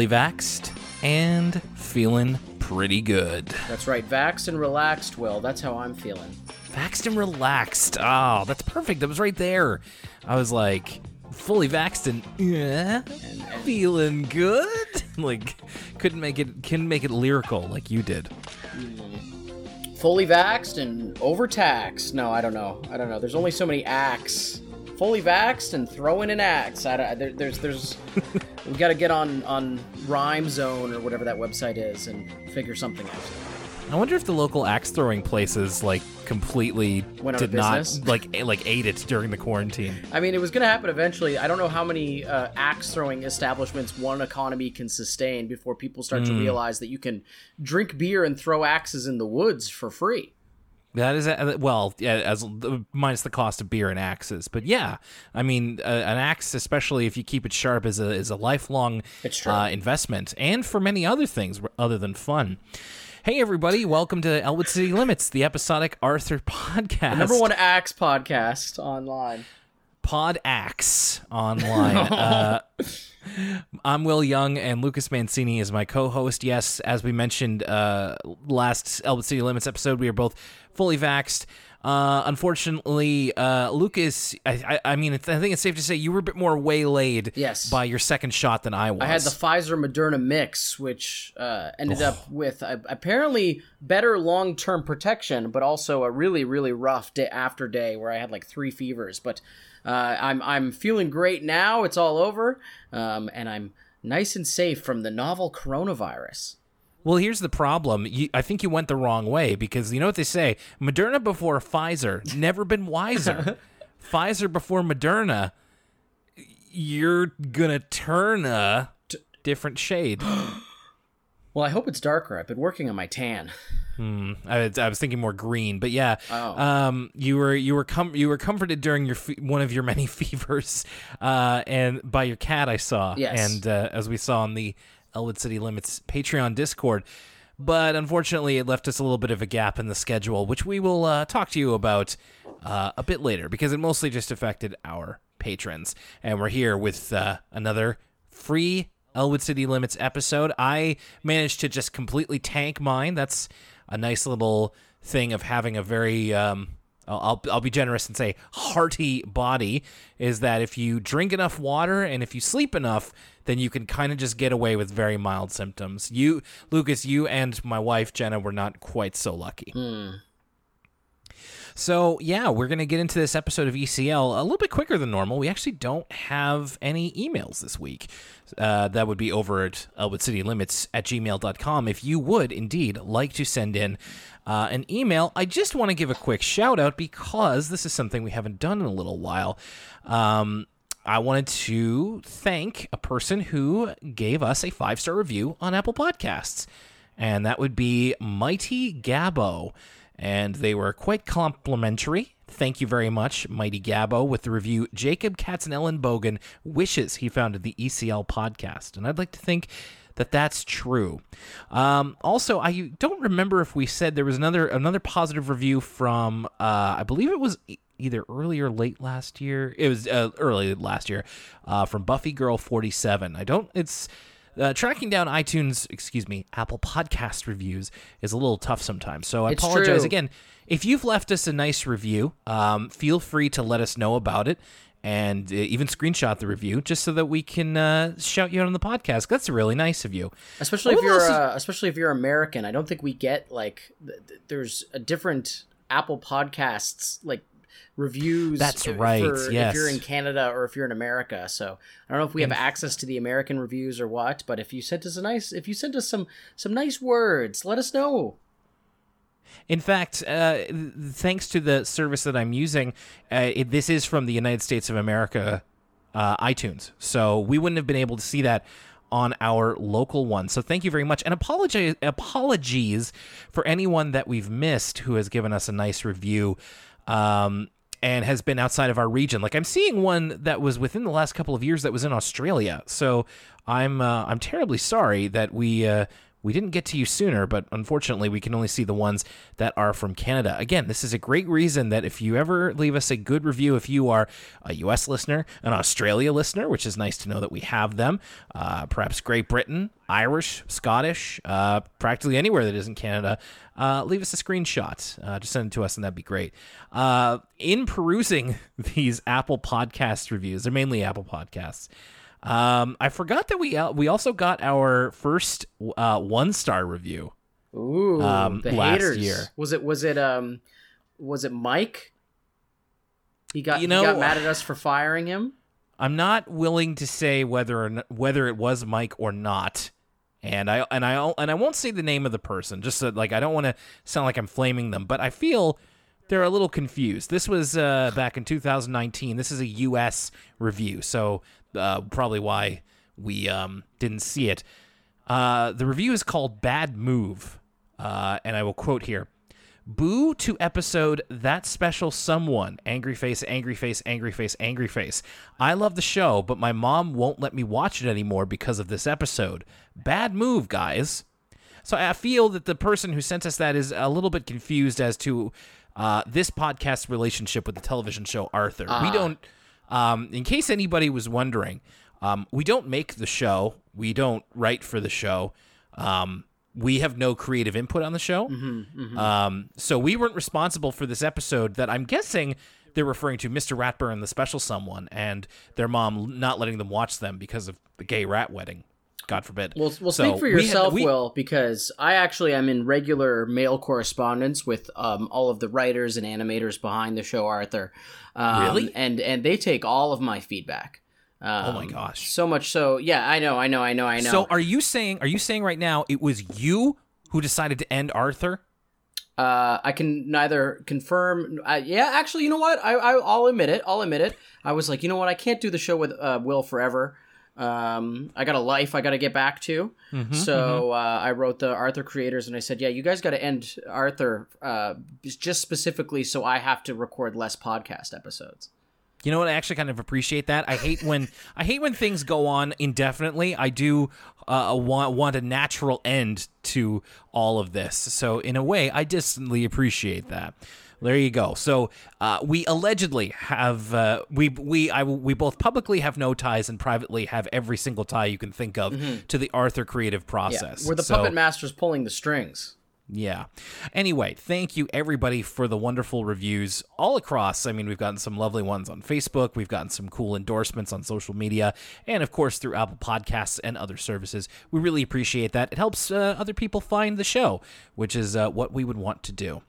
fully vaxxed and feeling pretty good. That's right. Vaxxed and relaxed, Will. That's how I'm feeling. Vaxxed and relaxed. Oh, that's perfect. That was right there. I was like, fully vaxxed and, yeah, feeling good. like, couldn't make it couldn't make it lyrical like you did. Mm. Fully vaxxed and overtaxed. No, I don't know. I don't know. There's only so many acts. Fully vaxxed and throwing an axe. I, there, there's, there's, we got to get on on Rhyme Zone or whatever that website is and figure something out. I wonder if the local axe throwing places like completely did not like like ate it during the quarantine. I mean, it was going to happen eventually. I don't know how many uh, axe throwing establishments one economy can sustain before people start to realize that you can drink beer and throw axes in the woods for free. That is uh, well, yeah, as minus the cost of beer and axes, but yeah, I mean, uh, an axe, especially if you keep it sharp, is a is a lifelong uh, investment, and for many other things other than fun. Hey, everybody! Welcome to Elwood City Limits, the episodic Arthur podcast. Number one axe podcast online. Pod Axe online. uh, I'm Will Young, and Lucas Mancini is my co-host. Yes, as we mentioned uh, last Elwood City Limits episode, we are both fully vaxxed. Uh, unfortunately, uh, Lucas, I, I, I mean, I think it's safe to say you were a bit more waylaid Yes. by your second shot than I was. I had the Pfizer Moderna mix, which uh, ended up with uh, apparently better long term protection, but also a really, really rough day after day where I had like three fevers. But uh, I'm I'm feeling great now. It's all over, um, and I'm nice and safe from the novel coronavirus. Well, here's the problem. You, I think you went the wrong way because you know what they say: Moderna before Pfizer, never been wiser. Pfizer before Moderna, you're gonna turn a different shade. Well, I hope it's darker. I've been working on my tan. I, was- I was thinking more green, but yeah. Oh. Um, you were you were com- you were comforted during your fe- one of your many fevers, uh, and by your cat I saw, Yes. and uh, as we saw on the Elwood City Limits Patreon Discord. But unfortunately, it left us a little bit of a gap in the schedule, which we will uh, talk to you about uh, a bit later because it mostly just affected our patrons. And we're here with uh, another free Elwood City Limits episode. I managed to just completely tank mine. That's a nice little thing of having a very um, I'll, I'll be generous and say hearty body is that if you drink enough water and if you sleep enough, then you can kind of just get away with very mild symptoms. You, Lucas, you and my wife Jenna were not quite so lucky. Hmm. So, yeah, we're going to get into this episode of ECL a little bit quicker than normal. We actually don't have any emails this week. Uh, that would be over at elwoodcitylimits at gmail.com. If you would indeed like to send in uh, an email, I just want to give a quick shout out because this is something we haven't done in a little while. Um, I wanted to thank a person who gave us a five star review on Apple Podcasts, and that would be Mighty Gabbo. And they were quite complimentary. Thank you very much, Mighty Gabbo, with the review Jacob Katz and Ellen Katzenellenbogen wishes he founded the ECL podcast. And I'd like to think that that's true. Um, also, I don't remember if we said there was another another positive review from uh, I believe it was either early or late last year. It was uh, early last year uh, from Buffy Girl forty seven. I don't. It's uh, tracking down iTunes, excuse me, Apple Podcast reviews is a little tough sometimes. So I It's apologize true. again. If you've left us a nice review, um, feel free to let us know about it and uh, even screenshot the review just so that we can uh, shout you out on the podcast. That's really nice of you. especially What if you're uh, especially if you're American. I don't think we get like th- th- there's a different Apple Podcasts like reviews. That's right, For yes. If you're in Canada or if you're in America, so I don't know if we have access to the American reviews or what. But if you sent us a nice, if you sent us some some nice words, let us know. In fact, uh, thanks to the service that I'm using, uh, it, this is from the United States of America uh, iTunes. So we wouldn't have been able to see that on our local one. So thank you very much. And apologize, apologies for anyone that we've missed who has given us a nice review. Um, and has been outside of our region. Like I'm seeing one that was within the last couple of years that was in Australia. So I'm uh, I'm terribly sorry that we uh, we didn't get to you sooner, but unfortunately, we can only see the ones that are from Canada. Again, this is a great reason that if you ever leave us a good review, if you are a U.S. listener, an Australia listener, which is nice to know that we have them, uh, perhaps Great Britain, Irish, Scottish, uh, practically anywhere that isn't Canada, uh, leave us a screenshot. Uh, just send it to us, and that'd be great. Uh, in perusing these Apple Podcast reviews, they're mainly Apple Podcasts. Um, I forgot that we uh, we also got our first uh, one star review. Ooh, Um, the last haters. year. Was it was it um was it Mike? He got You he got mad at us for firing him. I'm not willing to say whether or not, whether it was Mike or not. And I and I and I won't say the name of the person, just so, like I don't want to sound like I'm flaming them, but I feel they're a little confused. This was uh, back in 2019. This is a U.S. review, so uh, probably why we um, didn't see it. Uh, the review is called "Bad Move," uh, and I will quote here. Boo to episode That Special Someone. Angry face, angry face, angry face, angry face. I love the show, but my mom won't let me watch it anymore because of this episode. Bad move, guys. So I feel that the person who sent us that is a little bit confused as to uh, this podcast's relationship with the television show Arthur. We don't, um, in case anybody was wondering, um, we don't make the show. We don't write for the show. Um, we have no creative input on the show. Um, so we weren't responsible for this episode that I'm guessing they're referring to Mr. Ratburn, the special someone, and their mom not letting them watch them because of the gay rat wedding. God forbid. Well, well, So speak for we had- yourself, we- Will, because I actually am in regular mail correspondence with um, all of the writers and animators behind the show, Arthur. Um, Really? And and they take all of my feedback. Um, Oh my gosh. So much so, yeah. I know, I know, I know, I know. So are you saying are you saying right now it was you who decided to end Arthur? Uh, I can neither confirm. Uh, yeah, actually, you know what? I, I I'll admit it. I'll admit it. I was like, you know what? I can't do the show with uh, Will forever. Um, I got a life I got to get back to. Mm-hmm, so uh, I wrote the Arthur creators and I said, yeah, you guys got to end Arthur uh, just specifically so I have to record less podcast episodes. You know what? I actually kind of appreciate that. I hate when I hate when things go on indefinitely. I do uh, want want a natural end to all of this. So in a way, I distantly appreciate that. There you go. So uh, we allegedly have uh, we we I, we both publicly have no ties and privately have every single tie you can think of to the Arthur creative Mm-hmm. Yeah, process. we're the So- puppet masters pulling the strings. yeah. Anyway, thank you everybody for the wonderful reviews all across. I mean, we've gotten some lovely ones on Facebook, we've gotten some cool endorsements on social media, and of course through Apple Podcasts and other services. We really appreciate that. It helps uh, other people find the show, which is uh, what we would want to do.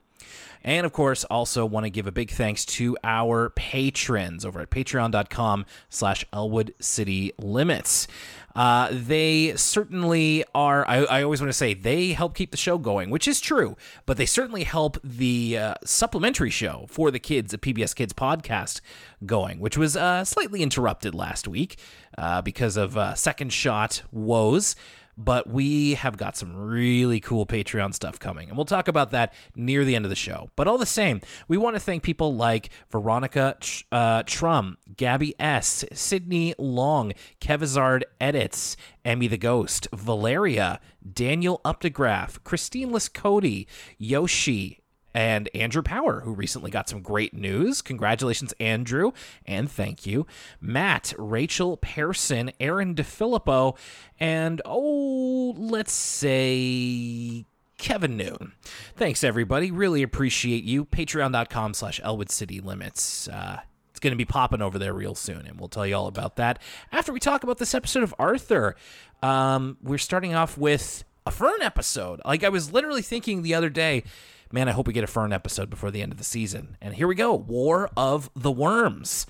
And of course, also want to give a big thanks to our patrons over at patreon.com slash Elwood City Limits. Uh, they certainly are, I, I always want to say, they help keep the show going, which is true, but they certainly help the uh, supplementary show for the kids, a PBS Kids podcast, going, which was uh, slightly interrupted last week uh, because of uh, second shot woes but we have got some really cool Patreon stuff coming, and we'll talk about that near the end of the show. But all the same, we want to thank people like Veronica uh, Trum, Gabby S, Sydney Long, Kevizard Edits, Emmy the Ghost, Valeria, Daniel Updegraph, Christine Cody, Yoshi, and Andrew Power, who recently got some great news. Congratulations, Andrew, and thank you. Matt, Rachel Pearson, Aaron DeFilippo, and oh, let's say Kevin Noon. Thanks, everybody. Really appreciate you. Patreon.com slash Elwood City Limits. Uh, it's going to be popping over there real soon, and we'll tell you all about that after we talk about this episode of Arthur. Um, we're starting off with a Fern episode. Like, I was literally thinking the other day, man, I hope we get a Fern episode before the end of the season. And here we go War of the Worms.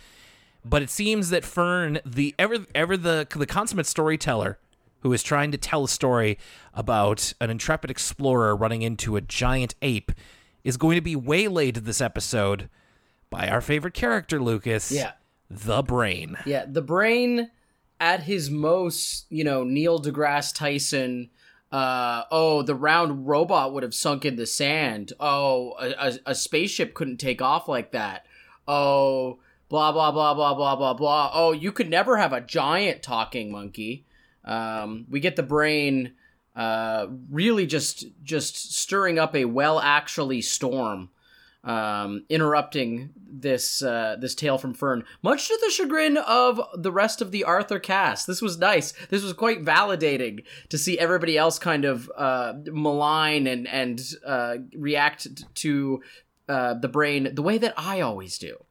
But it seems that Fern, the ever ever the the consummate storyteller, who is trying to tell a story about an intrepid explorer running into a giant ape, is going to be waylaid this episode by our favorite character, Lucas. Yeah. the brain. Yeah, the brain at his most, you know, Neil deGrasse Tyson. Uh, oh, the round robot would have sunk in the sand. Oh, a, a, a spaceship couldn't take off like that. Oh, blah blah blah blah blah blah blah. Oh, you could never have a giant talking monkey. Um, we get the brain uh, really just just stirring up a well actually storm um, interrupting this uh, this tale from Fern, much to the chagrin of the rest of the Arthur cast. This was nice. This was quite validating to see everybody else kind of uh, malign and and uh, react to uh, the brain the way that I always do.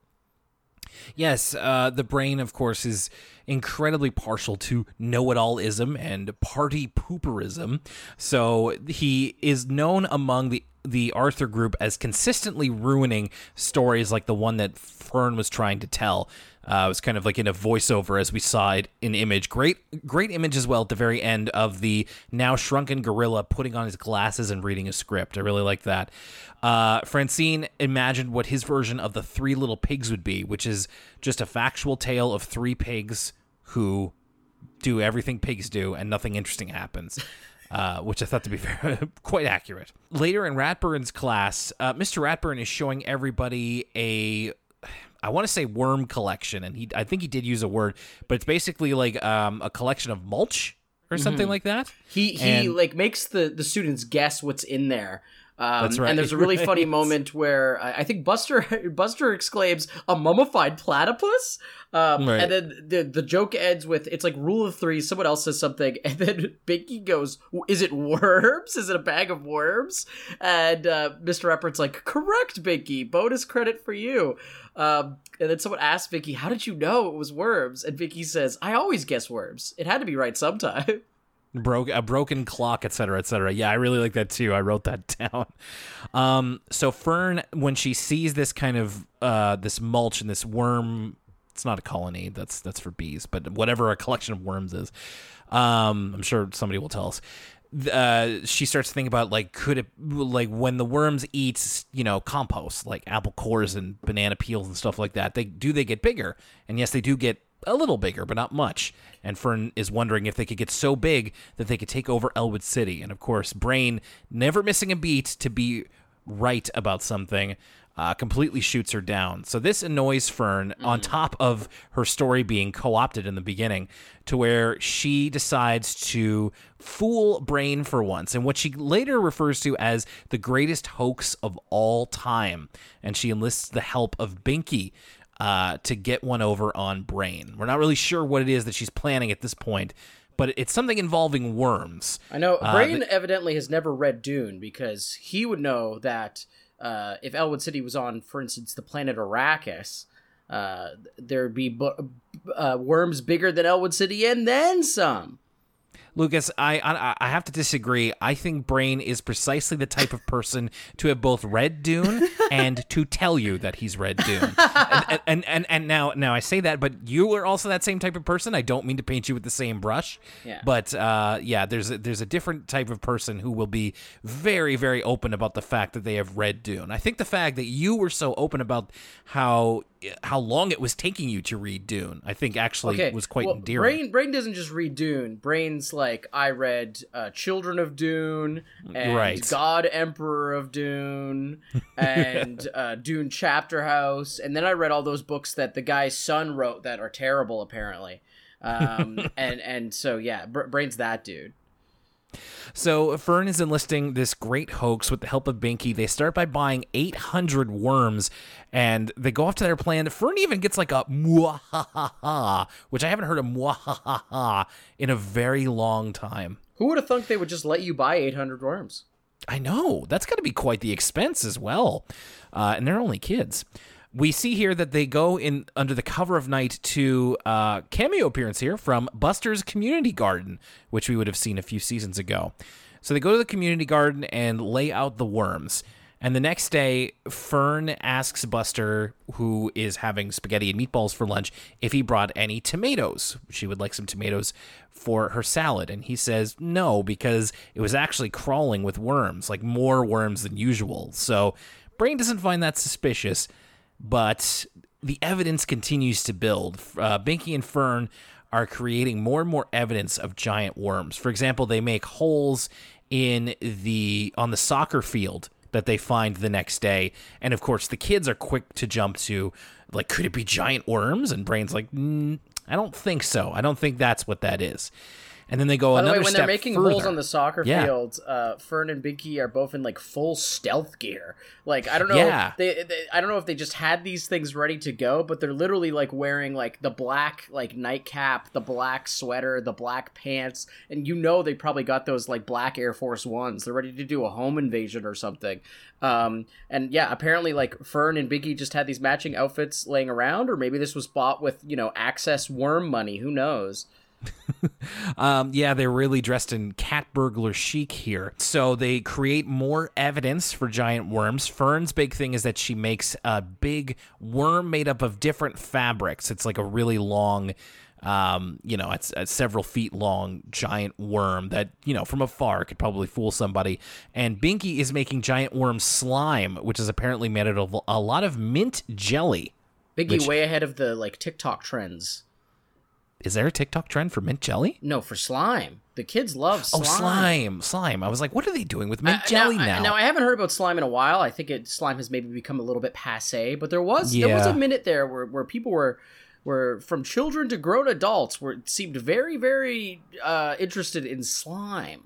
Yes, uh, the brain, of course, is incredibly partial to know-it-allism and party pooperism. So he is known among the the Arthur group as consistently ruining stories like the one that Fern was trying to tell. Uh, it was kind of like in a voiceover as we saw it in image. Great, great image as well at the very end of the now shrunken gorilla putting on his glasses and reading a script. I really like that. Uh, Francine imagined what his version of the Three Little Pigs would be, which is just a factual tale of three pigs who do everything pigs do and nothing interesting happens. Uh, which I thought to be very, quite accurate. Later in Ratburn's class, uh, Mr. Ratburn is showing everybody a I want to say worm collection, and he I think he did use a word, but it's basically like um, a collection of mulch or something like that. He he And- like makes the the students guess what's in there. Um, That's right, And there's a really funny moment where I I think Buster Buster exclaims a mummified platypus, um, Right. and then the the joke ends with it's like rule of three. Someone else says something, and then Binky goes, "Is it worms? Is it a bag of worms?" And uh, Mr. Eppert's like, "Correct, Binky. Bonus credit for you." Um, and then someone asks Binky, "How did you know it was worms?" And Binky says, "I always guess worms. It had to be right sometime." broke a broken clock, etc., cetera, et cetera. Yeah, I really like that too. I wrote that down. Um, so Fern, when she sees this kind of uh, this mulch and this worm, it's not a colony. That's that's for bees, but whatever a collection of worms is, um, I'm sure somebody will tell us. Uh, she starts to think about like could it like when the worms eat you know compost like apple cores and banana peels and stuff like that they do they get bigger and yes they do get a little bigger, but not much. And Fern is wondering if they could get so big that they could take over Elwood City. And of course, Brain, never missing a beat to be right about something, uh, completely shoots her down. So this annoys Fern on top of her story being co opted in the beginning to where she decides to fool Brain for once and what she later refers to as the greatest hoax of all time. And she enlists the help of Binky uh, to get one over on Brain. We're not really sure what it is that she's planning at this point, but it's something involving worms. I know Uh, Brain evidently has never read Dune because he would know that uh, if Elwood City was on, for instance, the planet Arrakis, uh, there'd be bu- uh, worms bigger than Elwood City and then some. Lucas, I, I I have to disagree. I think Brain is precisely the type of person to have both read Dune and to tell you that he's read Dune. And and, and, and now now I say that, but you are also that same type of person. I don't mean to paint you with the same brush. Yeah. But uh, yeah, there's a, there's a different type of person who will be very very open about the fact that they have read Dune. I think the fact that you were so open about how how long it was taking you to read Dune, I think actually Okay, was quite well, endearing. Brain Brain doesn't just read Dune. Brain's like I read uh, Children of Dune and Right. God Emperor of Dune and uh, Dune Chapter House, and then I read all those books that the guy's son wrote that are terrible apparently. Um, and and so yeah, Br- Brain's that dude. So Fern is enlisting this great hoax with the help of Binky. They start by buying 800 worms, and they go off to their plan. Fern even gets like a mwahaha, which I haven't heard a mwahaha in a very long time. Who would have thunk they would just let you buy 800 worms? I know that's got to be quite the expense as well, uh, and they're only kids. We see here that they go in under the cover of night to uh, cameo appearance here from Buster's Community Garden, which we would have seen a few seasons ago. So they go to the community garden and lay out the worms. And the next day, Fern asks Buster, who is having spaghetti and meatballs for lunch, if he brought any tomatoes. She would like some tomatoes for her salad. And he says no, because it was actually crawling with worms, like more worms than usual. So Brain doesn't find that suspicious, but the evidence continues to build. Uh, Binky and Fern are creating more and more evidence of giant worms. For example, they make holes in the on the soccer field that they find the next day, and of course the kids are quick to jump to like, could it be giant worms? And Brain's like, mm, I don't think so. I don't think that's what that is. And then they go By the another way, when they're making further. holes on the soccer Yeah. field, uh, Fern and Binky are both in like full stealth gear. Like I don't know, Yeah. they, they I don't know if they just had these things ready to go, but they're literally like wearing like the black like nightcap, the black sweater, the black pants, and you know they probably got those like black Air Force Ones. They're ready to do a home invasion or something. Um, and yeah, apparently like Fern and Binky just had these matching outfits laying around, or maybe this was bought with you know access worm money. Who knows? Um, yeah, they're really dressed in cat burglar chic here. So they create more evidence for giant worms. Fern's big thing is that she makes a big worm made up of different fabrics. It's like a really long, um, you know, it's several feet long giant worm that, you know, from afar could probably fool somebody. And Binky is making giant worm slime, which is apparently made out of a lot of mint jelly. Binky Which- way ahead of the like TikTok trends. Is there a TikTok trend for mint jelly? No, for slime. The kids love slime. Oh, slime, slime. I was like, what are they doing with mint Uh, jelly now, now? I- now I haven't heard about slime in a while. I think it slime has maybe become a little bit passe, but there was there was a minute there where, where people were were from children to grown adults were seemed very very uh, interested in slime.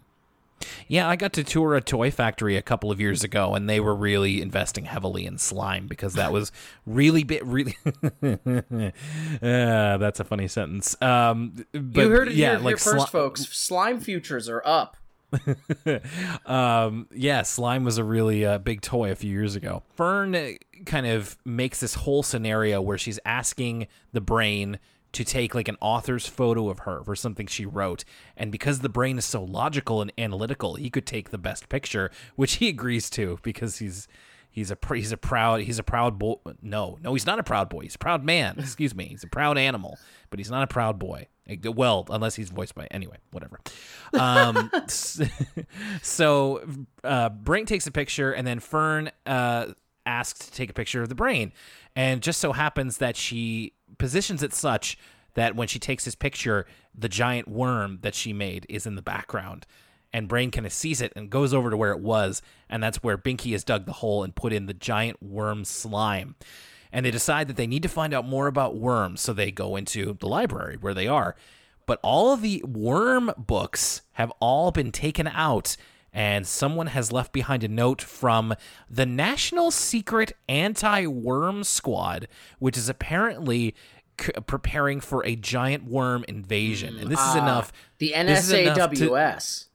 Yeah, I got to tour a toy factory a couple of years ago, and they were really investing heavily in slime because that was really bit really. uh, that's a funny sentence. Um, but you heard it yeah, here, like here first, sli- folks. Slime futures are up. um, yeah, slime was a really uh, big toy a few years ago. Fern kind of makes this whole scenario where she's asking the brain to take like an author's photo of her for something she wrote, and because the brain is so logical and analytical, he could take the best picture, which he agrees to because he's he's a he's a proud he's a proud boy. No, no, he's not a proud boy. He's a proud man. Excuse me. He's a proud animal, but he's not a proud boy. Well, unless he's voiced by anyway, whatever. Um, so uh, Brain takes a picture, and then Fern uh, asks to take a picture of the brain, and just so happens that she positions it such that when she takes this picture, the giant worm that she made is in the background. And Brain kind of sees it and goes over to where it was, and that's where Binky has dug the hole and put in the giant worm slime and they decide that they need to find out more about worms, so they go into the library where they are. But all of the worm books have all been taken out, and someone has left behind a note from the National Secret Anti Worm Squad, which is apparently c- preparing for a giant worm invasion. And this is enough. The this is enough to- NSAWS.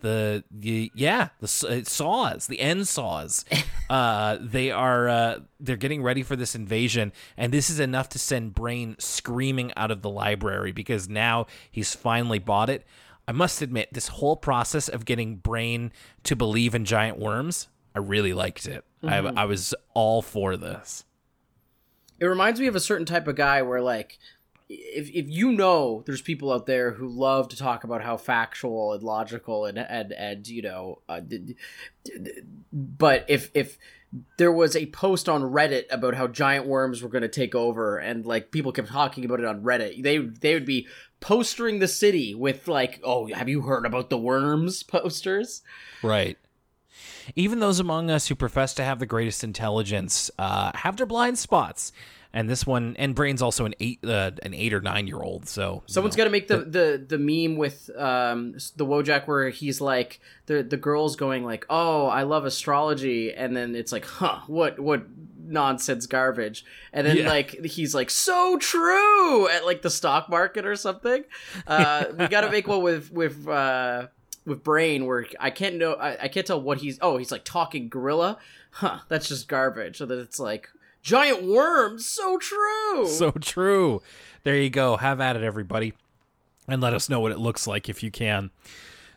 the, the yeah the uh, saws the end saws uh they are uh they're getting ready for this invasion and this is enough to send brain screaming out of the library because now he's finally bought it i must admit this whole process of getting brain to believe in giant worms i really liked it. I, I was all for this. It reminds me of a certain type of guy where like if if you know there's people out there who love to talk about how factual and logical and and and you know uh, but if if there was a post on Reddit about how giant worms were going to take over and like people kept talking about it on Reddit. They they would be postering the city with like oh have you heard about the worms posters? Right. Even those among us who profess to have the greatest intelligence uh, have their blind spots, and this one and Brain's also an eight uh, an eight or nine year old. So someone's got to make the, the the meme with um the Wojak where he's like the the girl's going like, "Oh, I love astrology," and then it's like, "Huh, what what nonsense garbage?" And then Yeah. like he's like, "So true!" at like the stock market or something. Uh, we got to make one with with uh with Brain where I can't know I, I can't tell what he's. Oh, he's like talking gorilla. Huh, that's just garbage. So that it's like giant worms. So true. so true. There you go. Have at it, everybody, and let us know what it looks like if you can.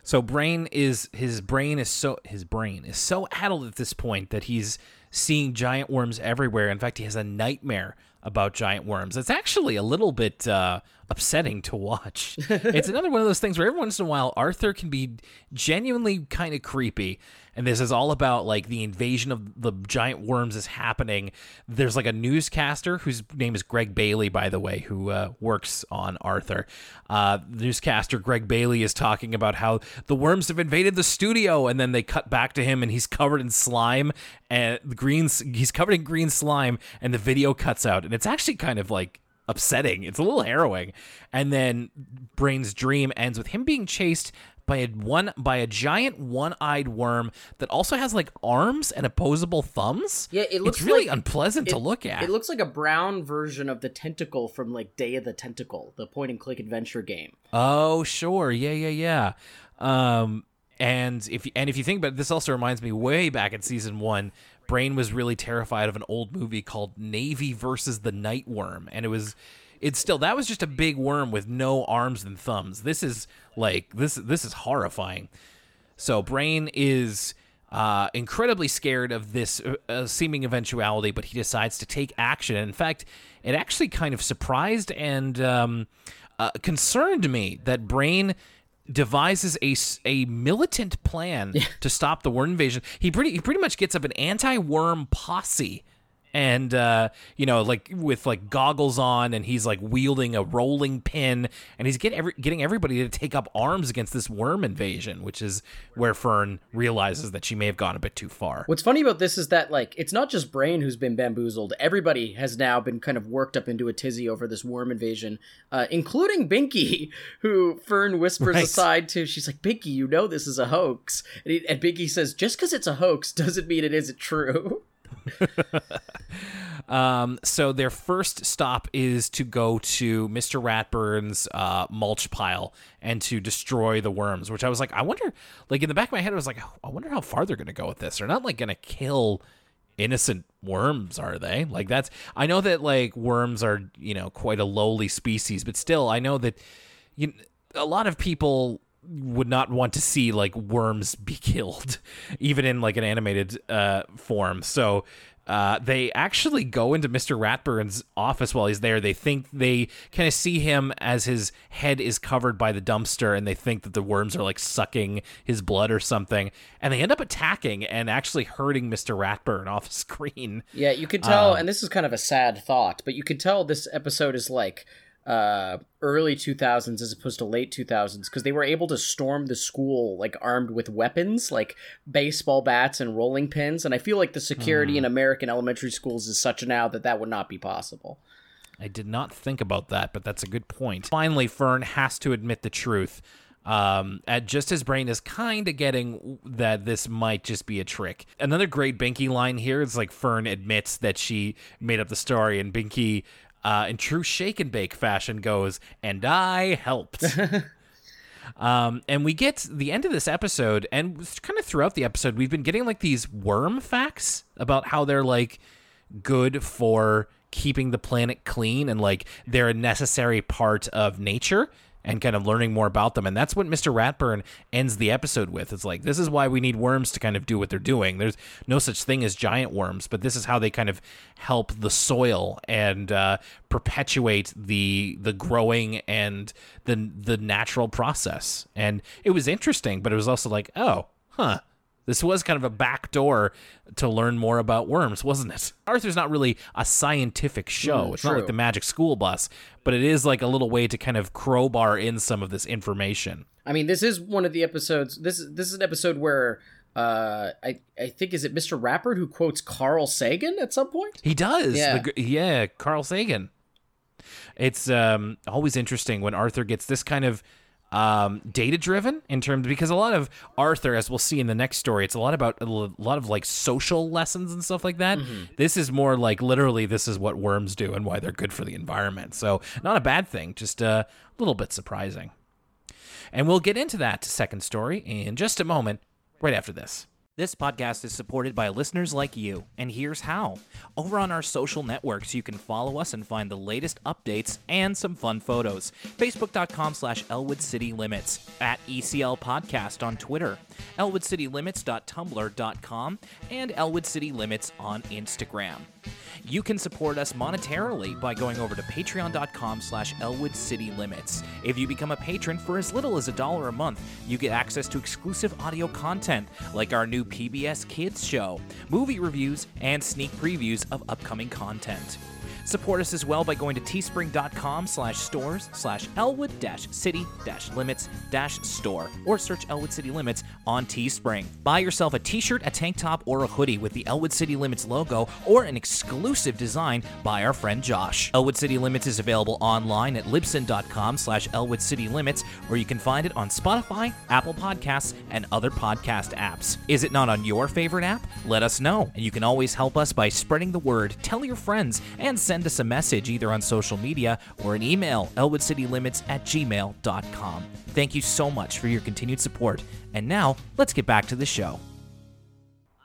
So brain is his brain is so his brain is so addled at this point that he's seeing giant worms everywhere. In fact, he has a nightmare about giant worms. It's actually a little bit uh, upsetting to watch. it's another one of those things where every once in a while Arthur can be genuinely kind of creepy. And this is all about like the invasion of the giant worms is happening. There's like a newscaster whose name is Greg Bailey, by the way, who uh, works on Arthur. Uh, newscaster Greg Bailey is talking about how the worms have invaded the studio, and then they cut back to him, and he's covered in slime and the green. He's covered in green slime, and the video cuts out, and it's actually kind of like upsetting. It's a little harrowing. And then Brain's dream ends with him being chased by a one by a giant one-eyed worm that also has like arms and opposable thumbs. Yeah, it looks it's really like- unpleasant to look at. It looks like a brown version of the tentacle from like Day of the Tentacle, the point and click adventure game. Oh, sure. Yeah, yeah, yeah. Um, and if and if you think about it, this also reminds me way back in season one, Brain was really terrified of an old movie called Navy versus the Night Worm, and it was. It's still that was just a big worm with no arms and thumbs. This is like this this is horrifying. So Brain is uh, incredibly scared of this uh, uh, seeming eventuality, but he decides to take action. In fact, it actually kind of surprised and um, uh, concerned me that Brain devises a, a militant plan to stop the worm invasion. He pretty he pretty much gets up an anti-worm posse and uh, you know like with like goggles on and he's like wielding a rolling pin and he's get every, getting everybody to take up arms against this worm invasion which is where fern realizes that she may have gone a bit too far What's funny about this is that like it's not just Brain who's been bamboozled. Everybody has now been kind of worked up into a tizzy over this worm invasion, uh, including Binky, who Fern whispers Right. aside to. She's like, "Binky, you know this is a hoax," and, he, and Binky says, "Just because it's a hoax doesn't mean it isn't true." Um, so their first stop is to go to Mr. Ratburn's uh, mulch pile and to destroy the worms. Which I was like, I wonder. Like in the back of my head, I was like, I wonder how far they're going to go with this. They're not like going to kill innocent worms, are they? Like that's. I know that like worms are you know quite a lowly species, but still, I know that you a lot of people would not want to see like worms be killed even in like an animated uh form so uh, they actually go into Mr. Ratburn's office while he's there. They think they kind of see him as his head is covered by the dumpster, and they think that the worms are like sucking his blood or something. And they end up attacking and actually hurting Mr. Ratburn off screen. Yeah, you could tell, Um, and this is kind of a sad thought, but you could tell this episode is like uh early 2000s as opposed to late 2000s because they were able to storm the school like armed with weapons like baseball bats and rolling pins and i feel like the security in american elementary schools is such now that that would not be possible I did not think about that, but that's a good point. Finally, Fern has to admit the truth. Um, at just his brain is kind of getting that this might just be a trick. Another great Binky line here is like Fern admits that she made up the story, and Binky, uh, in true shake and bake fashion, goes, "And I helped." Um, and we get the end of this episode, and kind of throughout the episode, we've been getting like these worm facts about how they're like good for keeping the planet clean and like they're a necessary part of nature and kind of learning more about them. And that's what Mr. Ratburn ends the episode with. It's like, this is why we need worms to kind of do what they're doing. There's no such thing as giant worms, but this is how they kind of help the soil and uh, perpetuate the the growing and the the natural process. And it was interesting, but it was also like, oh, huh. This was kind of a back door to learn more about worms, wasn't it? Arthur's not really a scientific show. Mm, it's not like the Magic School Bus, but it is like a little way to kind of crowbar in some of this information. i mean this is one of the episodes this is this is an episode where uh i i think is it mr ratburn who quotes carl sagan at some point He does. Yeah. The yeah, Carl Sagan. It's um, always interesting when Arthur gets this kind of um, data driven in terms because a lot of Arthur, as we'll see in the next story, it's a lot about a lot of like social lessons and stuff like that. This is more like literally this is what worms do and why they're good for the environment. So not a bad thing, just uh, a little bit surprising. And we'll get into that second story in just a moment, right after this. This podcast is supported by listeners like you, and here's how. Over on our social networks, you can follow us and find the latest updates and some fun photos. Facebook.com slash Elwood City Limits, at ECL Podcast on Twitter, ElwoodCityLimits.tumblr.com, and Elwood City Limits on Instagram. You can support us monetarily by going over to patreon.com slash Elwood City Limits. If you become a patron for as little as a dollar a month, you get access to exclusive audio content like our new PBS Kids show, movie reviews, and sneak previews of upcoming content. Support us as well by going to teespring.com slash stores slash elwood city limits store or search Elwood City Limits on Teespring. Buy yourself a t-shirt, a tank top, or a hoodie with the Elwood City Limits logo or an exclusive design by our friend Josh. Elwood City Limits is available online at libsyn.com slash Elwood City Limits, where you can find it on Spotify, Apple Podcasts, and other podcast apps. Is it not on your favorite app? Let us know. And you can always help us by spreading the word, tell your friends, and send us a message either on social media or an email, elwoodcitylimits at gmail.com. Thank you so much for your continued support. And now, let's get back to the show.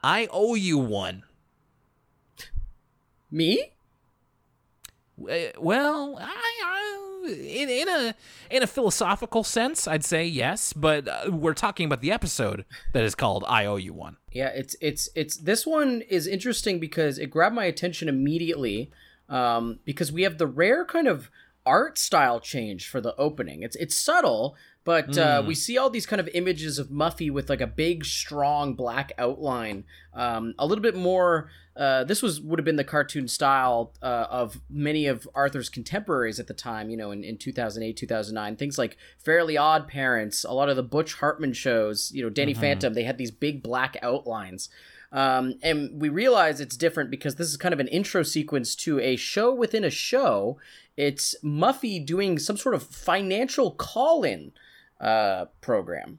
I owe you one. Me? Uh, Well, I, I in, in a in a philosophical sense, I'd say yes, but uh, we're talking about the episode that is called "I Owe You One." Yeah, it's it's it's this one is interesting because it grabbed my attention immediately um, because we have the rare kind of art style change for the opening. It's it's subtle, but uh, we see all these kind of images of Muffy with like a big, strong black outline. Um, a little bit more. Uh, this was would have been the cartoon style uh, of many of Arthur's contemporaries at the time. You know, in, in 2008, 2009, things like Fairly Odd Parents, a lot of the Butch Hartman shows. You know, Danny Phantom. They had these big black outlines. Um, and we realize it's different because this is kind of an intro sequence to a show within a show. It's Muffy doing some sort of financial call in uh, program.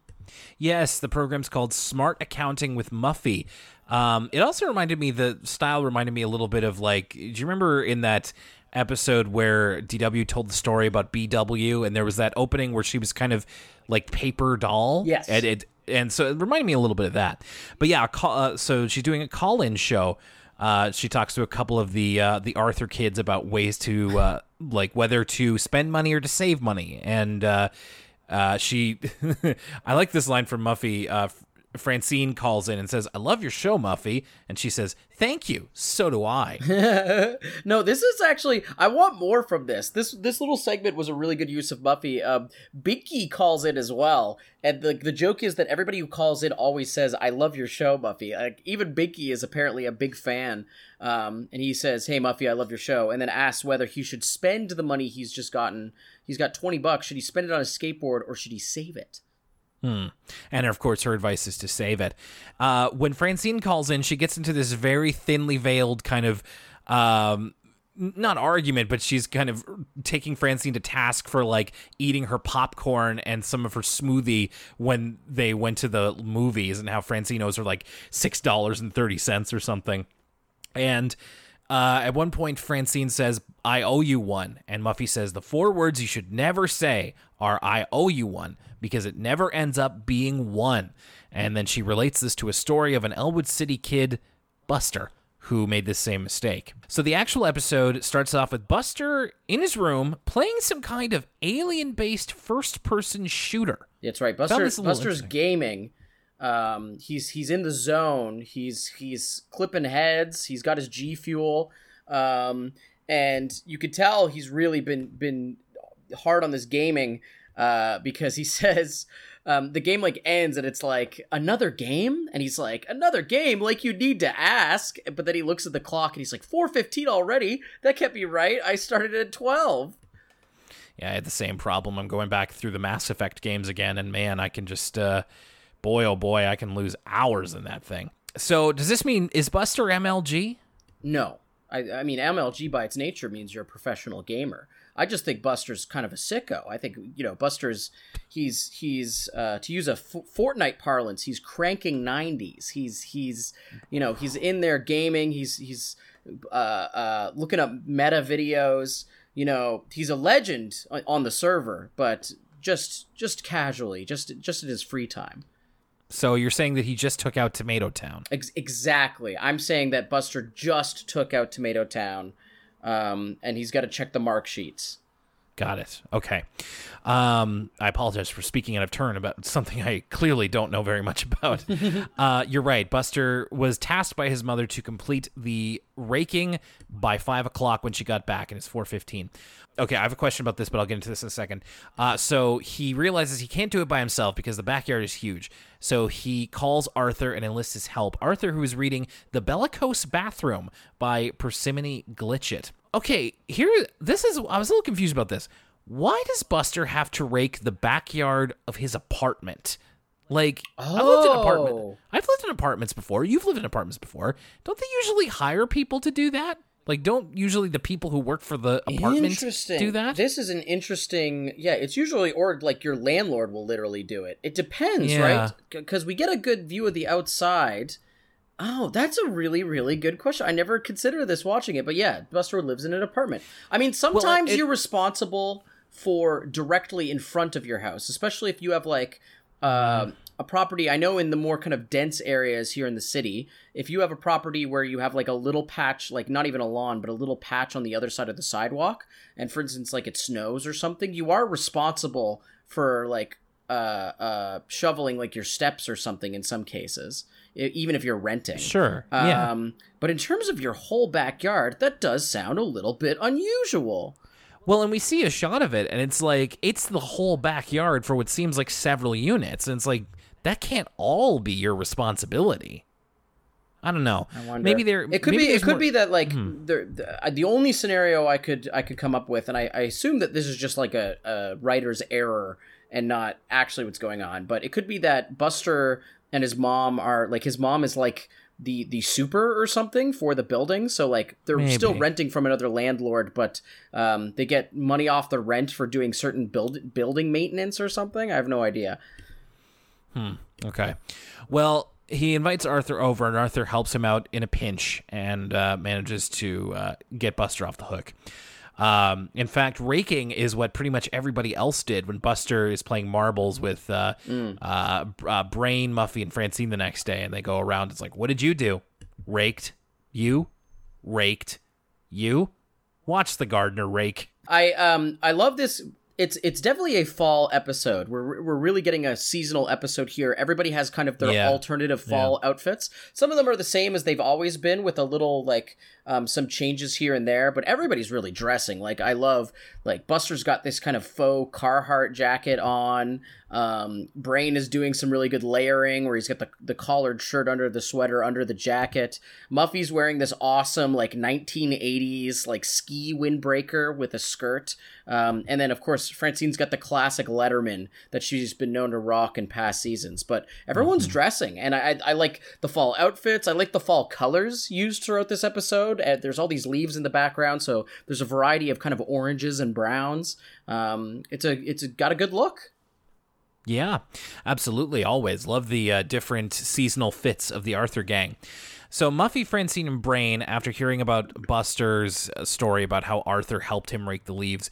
Yes, the program's called Smart Accounting with Muffy. Um, it also reminded me the style reminded me a little bit of like. Do you remember in that episode where DW told the story about BW and there was that opening where she was kind of like paper doll? Yes. and it and so it reminded me a little bit of that. But yeah, call, uh, so she's doing a call-in show. Uh, she talks to a couple of the uh, the Arthur kids about ways to uh, like whether to spend money or to save money, and uh, uh, she I like this line from Muffy. Francine calls in and says, "I love your show, Muffy," and she says, "Thank you. So do I." no, this is actually I want more from this. This this little segment was a really good use of Muffy. Um, Binky calls in as well, and the the joke is that everybody who calls in always says, "I love your show, Muffy." Like even Binky is apparently a big fan, um, and he says, "Hey, Muffy, I love your show," and then asks whether he should spend the money he's just gotten. He's got twenty bucks. Should he spend it on a skateboard or should he save it? And of course, her advice is to save it. Uh, when Francine calls in, she gets into this very thinly veiled kind of. Um, not argument, but she's kind of taking Francine to task for like eating her popcorn and some of her smoothie when they went to the movies, and how Francine owes her like six dollars and thirty cents or something. And uh, at one point, Francine says, I owe you one. And Muffy says, The four words you should never say are, I owe you one, because it never ends up being one. And then she relates this to a story of an Elwood City kid, Buster, who made this same mistake. So the actual episode starts off with Buster in his room playing some kind of alien based first person shooter. That's right. Buster, this a little Buster's gaming. Um, he's he's in the zone. He's he's clipping heads. He's got his G fuel, um, and you could tell he's really been been hard on this gaming uh, because he says um, the game like ends and it's like another game, and he's like another game, like you need to ask. But then he looks at the clock and he's like four fifteen already. That can't be right. I started at twelve. Yeah, I had the same problem. I'm going back through the Mass Effect games again, and man, I can just, uh, boy, oh boy, I can lose hours in that thing. So, does this mean is Buster MLG? No. I, I mean, MLG by its nature means you're a professional gamer. I just think Buster's kind of a sicko. I think you know Buster's he's he's uh, to use a F- Fortnite parlance, he's cranking 90s. He's he's you know he's in there gaming. He's he's uh, uh, looking up meta videos. You know he's a legend on- on the server, but just just casually, just just in his free time. So you're saying that he just took out Tomato Town? Ex- exactly. I'm saying that Buster just took out Tomato Town, um, and he's got to check the mark sheets. Got it. Okay. Um, I apologize for speaking out of turn about something I clearly don't know very much about. uh, you're right. Buster was tasked by his mother to complete the raking by five o'clock when she got back, and it's four fifteen. Okay, I have a question about this, but I'll get into this in a second. Uh, so he realizes he can't do it by himself because the backyard is huge. So he calls Arthur and enlists his help. Arthur, who is reading The Bellicose Bathroom by Persimmone Glitchit. Okay, here this is I was a little confused about this. Why does Buster have to rake the backyard of his apartment? Like I've lived in oh. apartment. Oh. I've lived in apartments before. You've lived in apartments before. Don't they usually hire people to do that? Like, don't usually the people who work for the apartment Interesting. do that? This is an interesting. Yeah, it's usually or like your landlord will literally do it. It depends, Yeah. right? Because we get a good view of the outside. Oh, that's a really, really good question. I never considered this watching it, but yeah, Buster lives in an apartment. I mean, sometimes it- you're responsible for directly in front of your house, especially if you have like uh, a property. I know in the more kind of dense areas here in the city, if you have a property where you have like a little patch, like not even a lawn, but a little patch on the other side of the sidewalk, and for instance, like it snows or something, you are responsible for like uh, uh, shoveling like your steps or something in some cases, even if you're renting. Sure. yeah. Um, but in terms of your whole backyard, that does sound a little bit unusual. Well, and we see a shot of it, and it's like it's the whole backyard for what seems like several units, and it's like that can't all be your responsibility. I don't know. I wonder. Maybe there. It could be. It could more- be that like the, the the only scenario I could I could come up with, and I, I assume that this is just like a, a writer's error and not actually what's going on. But it could be that Buster and his mom are like his mom is like the the super or something for the building. So like they're still renting from another landlord, but um, they get money off the rent for doing certain build building maintenance or something. I have no idea. Hmm okay. Well, he invites Arthur over, and Arthur helps him out in a pinch and uh, manages to uh, get Buster off the hook. Um, in fact, raking is what pretty much everybody else did when Buster is playing marbles with uh, uh, uh, Brain, Muffy, and Francine the next day, and they go around. It's like, what did you do? Raked. You? Raked. You? Watch the gardener rake. I um I love this. It's it's definitely a fall episode. We're we're really getting a seasonal episode here. Everybody has kind of their Yeah. alternative fall outfits. Some of them are the same as they've always been, with a little like um some changes here and there. But everybody's really dressing. Like I love like Buster's got this kind of faux Carhartt jacket on. Um, Brain is doing some really good layering where he's got the the collared shirt under the sweater under the jacket. Muffy's wearing this awesome like 1980s like ski windbreaker with a skirt. Um, and then of course Francine's got the classic Letterman that she's been known to rock in past seasons. But everyone's dressing, and I, I I like the fall outfits. I like the fall colors used throughout this episode. Uh, there's all these leaves in the background, so there's a variety of kind of oranges and browns. Um, it's a it's a, got a good look. Yeah, absolutely. Always love the uh, different seasonal fits of the Arthur gang. So Muffy, Francine, and Brain, after hearing about Buster's uh, story about how Arthur helped him rake the leaves,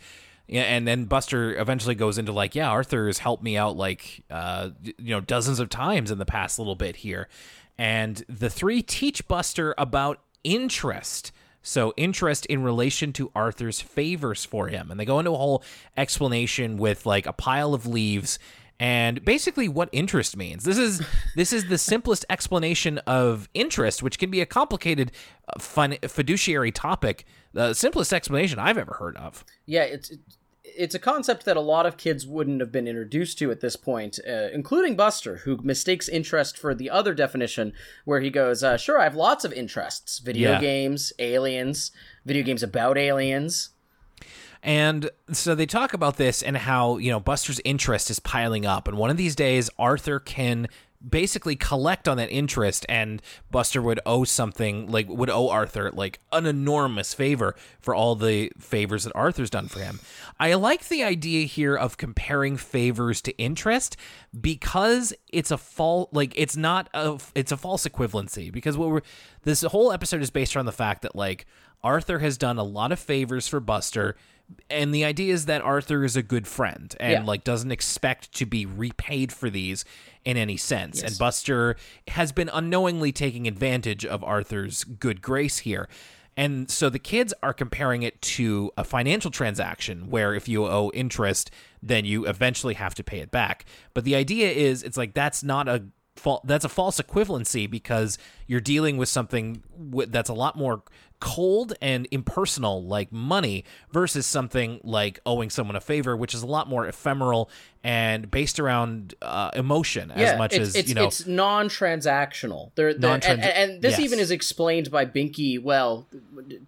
and then Buster eventually goes into like, yeah, Arthur has helped me out like, uh, you know, dozens of times in the past little bit here, and the three teach Buster about interest. So interest in relation to Arthur's favors for him, and they go into a whole explanation with like a pile of leaves and basically what interest means. This is this is the simplest explanation of interest, which can be a complicated uh, fun, fiduciary topic. The simplest explanation I've ever heard of. Yeah, it's it's a concept that a lot of kids wouldn't have been introduced to at this point, uh, including Buster, who mistakes interest for the other definition, where he goes, uh, "Sure, I have lots of interests: video Yeah. games, aliens, video games about aliens." And so they talk about this and how, you know, Buster's interest is piling up. And one of these days, Arthur can basically collect on that interest and Buster would owe something like would owe Arthur like an enormous favor for all the favors that Arthur's done for him. I like the idea here of comparing favors to interest because it's a false like it's not a it's a false equivalency because what we're this whole episode is based around the fact that like Arthur has done a lot of favors for Buster and the idea is that Arthur is a good friend and Yeah. like doesn't expect to be repaid for these in any sense. And Buster has been unknowingly taking advantage of Arthur's good grace here. And so the kids are comparing it to a financial transaction where if you owe interest, then you eventually have to pay it back. But the idea is it's like that's not a that's a false equivalency because you're dealing with something w- that's a lot more cold and impersonal like money versus something like owing someone a favor, which is a lot more ephemeral and based around uh, emotion as much it's, as it's, you know it's non-transactional. There- and, Non-trans- and, and this yes. even is explained by Binky. Well,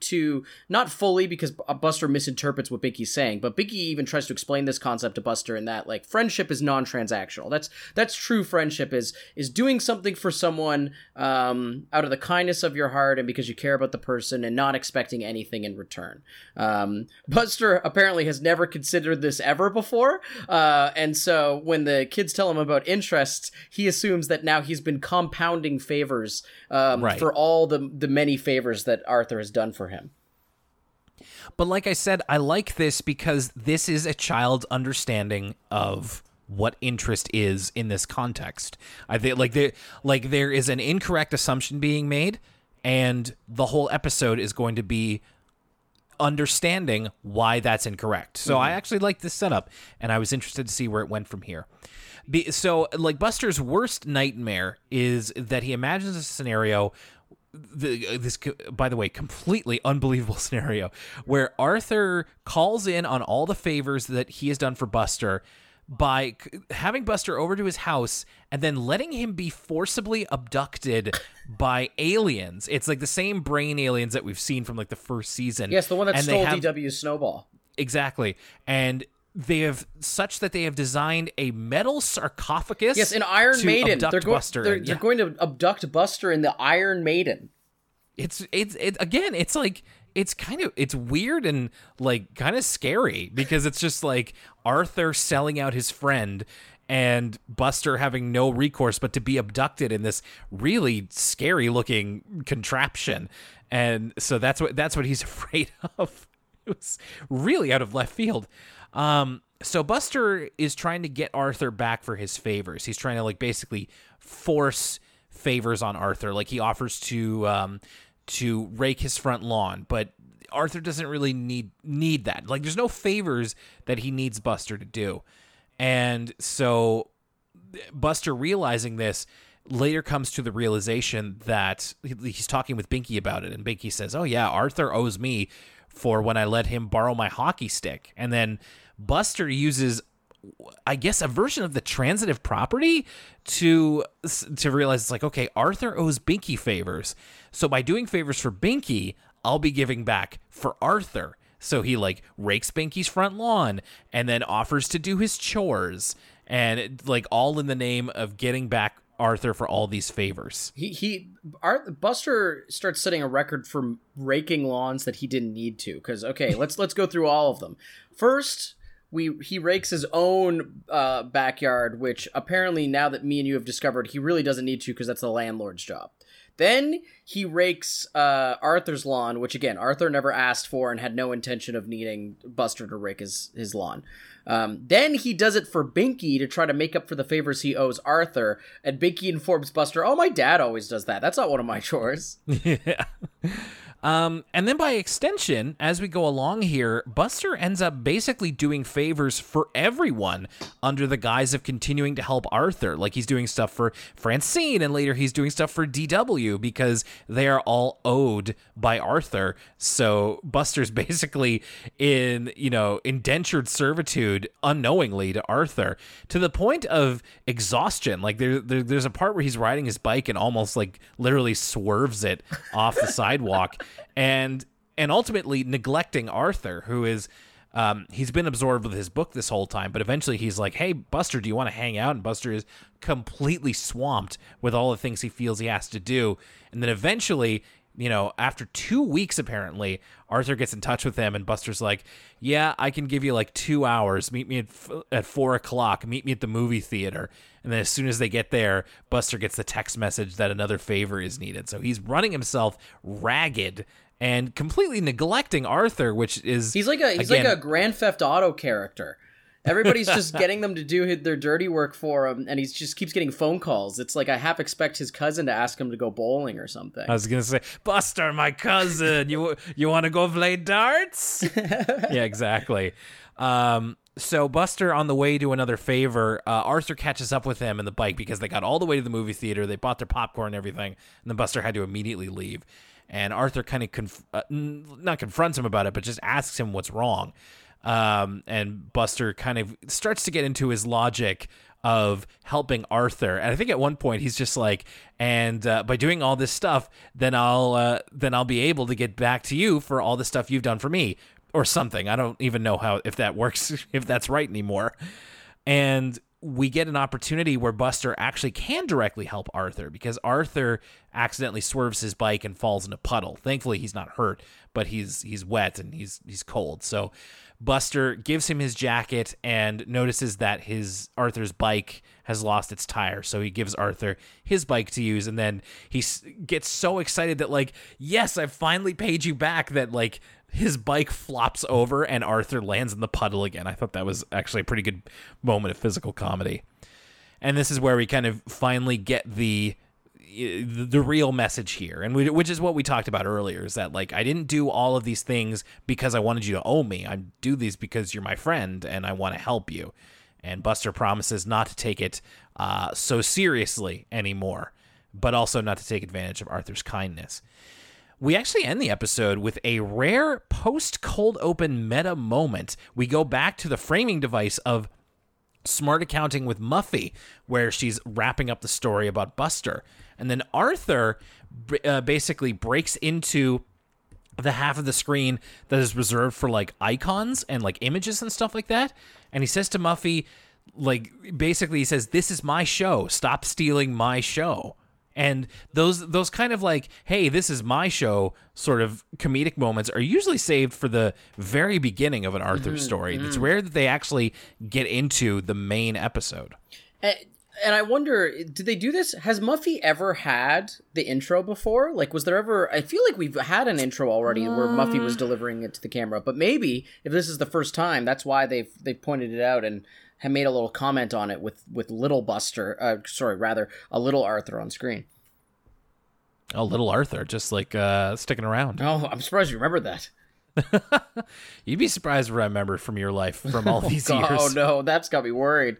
to not fully because Buster misinterprets what Binky's saying, but Binky even tries to explain this concept to Buster in that like friendship is non-transactional. That's that's true friendship is is doing something for someone um, out of the kindness of your heart and because you care about the person and not expecting anything in return. Um, Buster apparently has never considered this ever before, uh, and so when the kids tell him about interest, he assumes that now he's been compounding favors um, Right. for all the the many favors that Arthur has done for him. But like I said, I like this because this is a child's understanding of what interest is in this context. I think like there like there is an incorrect assumption being made and the whole episode is going to be understanding why that's incorrect. So I mm-hmm. actually like this setup and I was interested to see where it went from here. Be, so like Buster's worst nightmare is that he imagines a scenario the, uh, this by the way completely unbelievable scenario where Arthur calls in on all the favors that he has done for Buster by c- having Buster over to his house and then letting him be forcibly abducted by aliens. It's like the same brain aliens that we've seen from like the first season. Yes, the one that And stole have- DW's Snowball. Exactly. And they have such that they have designed a metal sarcophagus. Yes, an Iron Maiden, they're going. Buster They're, they're going to abduct Buster in the Iron Maiden. it's it's it again it's like it's kind of it's weird and like kind of scary because it's just like arthur selling out his friend and buster having no recourse but to be abducted in this really scary looking contraption. And so that's what that's what he's afraid of. It was really out of left field. Um so buster is trying to get arthur back for his favors. He's trying to like basically force favors on Arthur. Like he offers to um to rake his front lawn, but Arthur doesn't really need need that. Like there's no favors that he needs Buster to do. And so Buster realizing this later comes to the realization that he's talking with Binky about it and Binky says, "Oh yeah, Arthur owes me for when I let him borrow my hockey stick." And then Buster uses I guess a version of the transitive property to to realize it's like okay, Arthur owes Binky favors. So by doing favors for Binky, I'll be giving back for Arthur. So he like rakes Binky's front lawn and then offers to do his chores and it, like all in the name of getting back Arthur for all these favors. He he. Ar- Buster starts setting a record for raking lawns that he didn't need to. Because okay, let's let's go through all of them. First, we he rakes his own uh, backyard, which apparently now that me and you have discovered, he really doesn't need to because that's the landlord's job. Then he rakes uh, Arthur's lawn, which again Arthur never asked for and had no intention of needing Buster to rake his his lawn. Um, then he does it for Binky to try to make up for the favors he owes Arthur, and Binky informs Buster, "Oh, my dad always does that. That's not one of my chores." yeah. Um, and then by extension, as we go along here, Buster ends up basically doing favors for everyone under the guise of continuing to help Arthur. Like he's doing stuff for Francine, and later he's doing stuff for DW because they are all owed by Arthur. So Buster's basically in, you know, indentured servitude unknowingly to Arthur to the point of exhaustion. Like there, there there's a part where he's riding his bike and almost like literally swerves it off the sidewalk and and ultimately neglecting Arthur, who is um, he's been absorbed with his book this whole time, but eventually he's like, "Hey, Buster, do you want to hang out?" And Buster is completely swamped with all the things he feels he has to do, and then eventually, you know, after two weeks, apparently, Arthur gets in touch with him, and Buster's like, "Yeah, I can give you like two hours. Meet me at f- at four o'clock. Meet me at the movie theater." And then as soon as they get there, Buster gets the text message that another favor is needed. So he's running himself ragged and completely neglecting Arthur, which is He's like a he's again, like a Grand Theft Auto character. Everybody's just getting them to do their dirty work for him, and he just keeps getting phone calls. It's like I half expect his cousin to ask him to go bowling or something. I was gonna say, Buster, my cousin, you you want to go play darts? yeah, exactly. Um, So Buster, on the way to another favor, uh, Arthur catches up with him in the bike because they got all the way to the movie theater. They bought their popcorn and everything, and then Buster had to immediately leave. And Arthur kind of conf- uh, not confronts him about it, but just asks him what's wrong. Um, and Buster kind of starts to get into his logic of helping Arthur. And I think at one point he's just like, and uh, by doing all this stuff, then I'll uh, then I'll be able to get back to you for all the stuff you've done for me or something. I don't even know how if that works if that's right anymore. And we get an opportunity where Buster actually can directly help Arthur because Arthur accidentally swerves his bike and falls in a puddle. Thankfully, he's not hurt, but he's he's wet and he's he's cold. So Buster gives him his jacket and notices that his Arthur's bike has lost its tire. So he gives Arthur his bike to use and then he gets so excited that like, "Yes, I finally paid you back." That like his bike flops over and Arthur lands in the puddle again. I thought that was actually a pretty good moment of physical comedy. And this is where we kind of finally get the the real message here and we, which is what we talked about earlier is that like I didn't do all of these things because I wanted you to owe me. I do these because you're my friend and I want to help you. And Buster promises not to take it uh, so seriously anymore, but also not to take advantage of Arthur's kindness we actually end the episode with a rare post cold open meta moment. We go back to the framing device of smart accounting with Muffy, where she's wrapping up the story about Buster. And then Arthur uh, basically breaks into the half of the screen that is reserved for like icons and like images and stuff like that. And he says to Muffy, like, basically, he says, This is my show. Stop stealing my show. And those those kind of like hey this is my show sort of comedic moments are usually saved for the very beginning of an arthur mm-hmm, story. It's rare that they actually get into the main episode. And, and i wonder did they do this has muffy ever had the intro before like was there ever i feel like we've had an intro already where muffy was delivering it to the camera but maybe if this is the first time that's why they've they pointed it out and have made a little comment on it with with little Buster, uh, sorry, rather a little Arthur on screen. Oh, little Arthur, just like uh, sticking around. Oh, I'm surprised you remember that. You'd be surprised what I remember from your life from all these oh, years. Oh no, that's got me worried.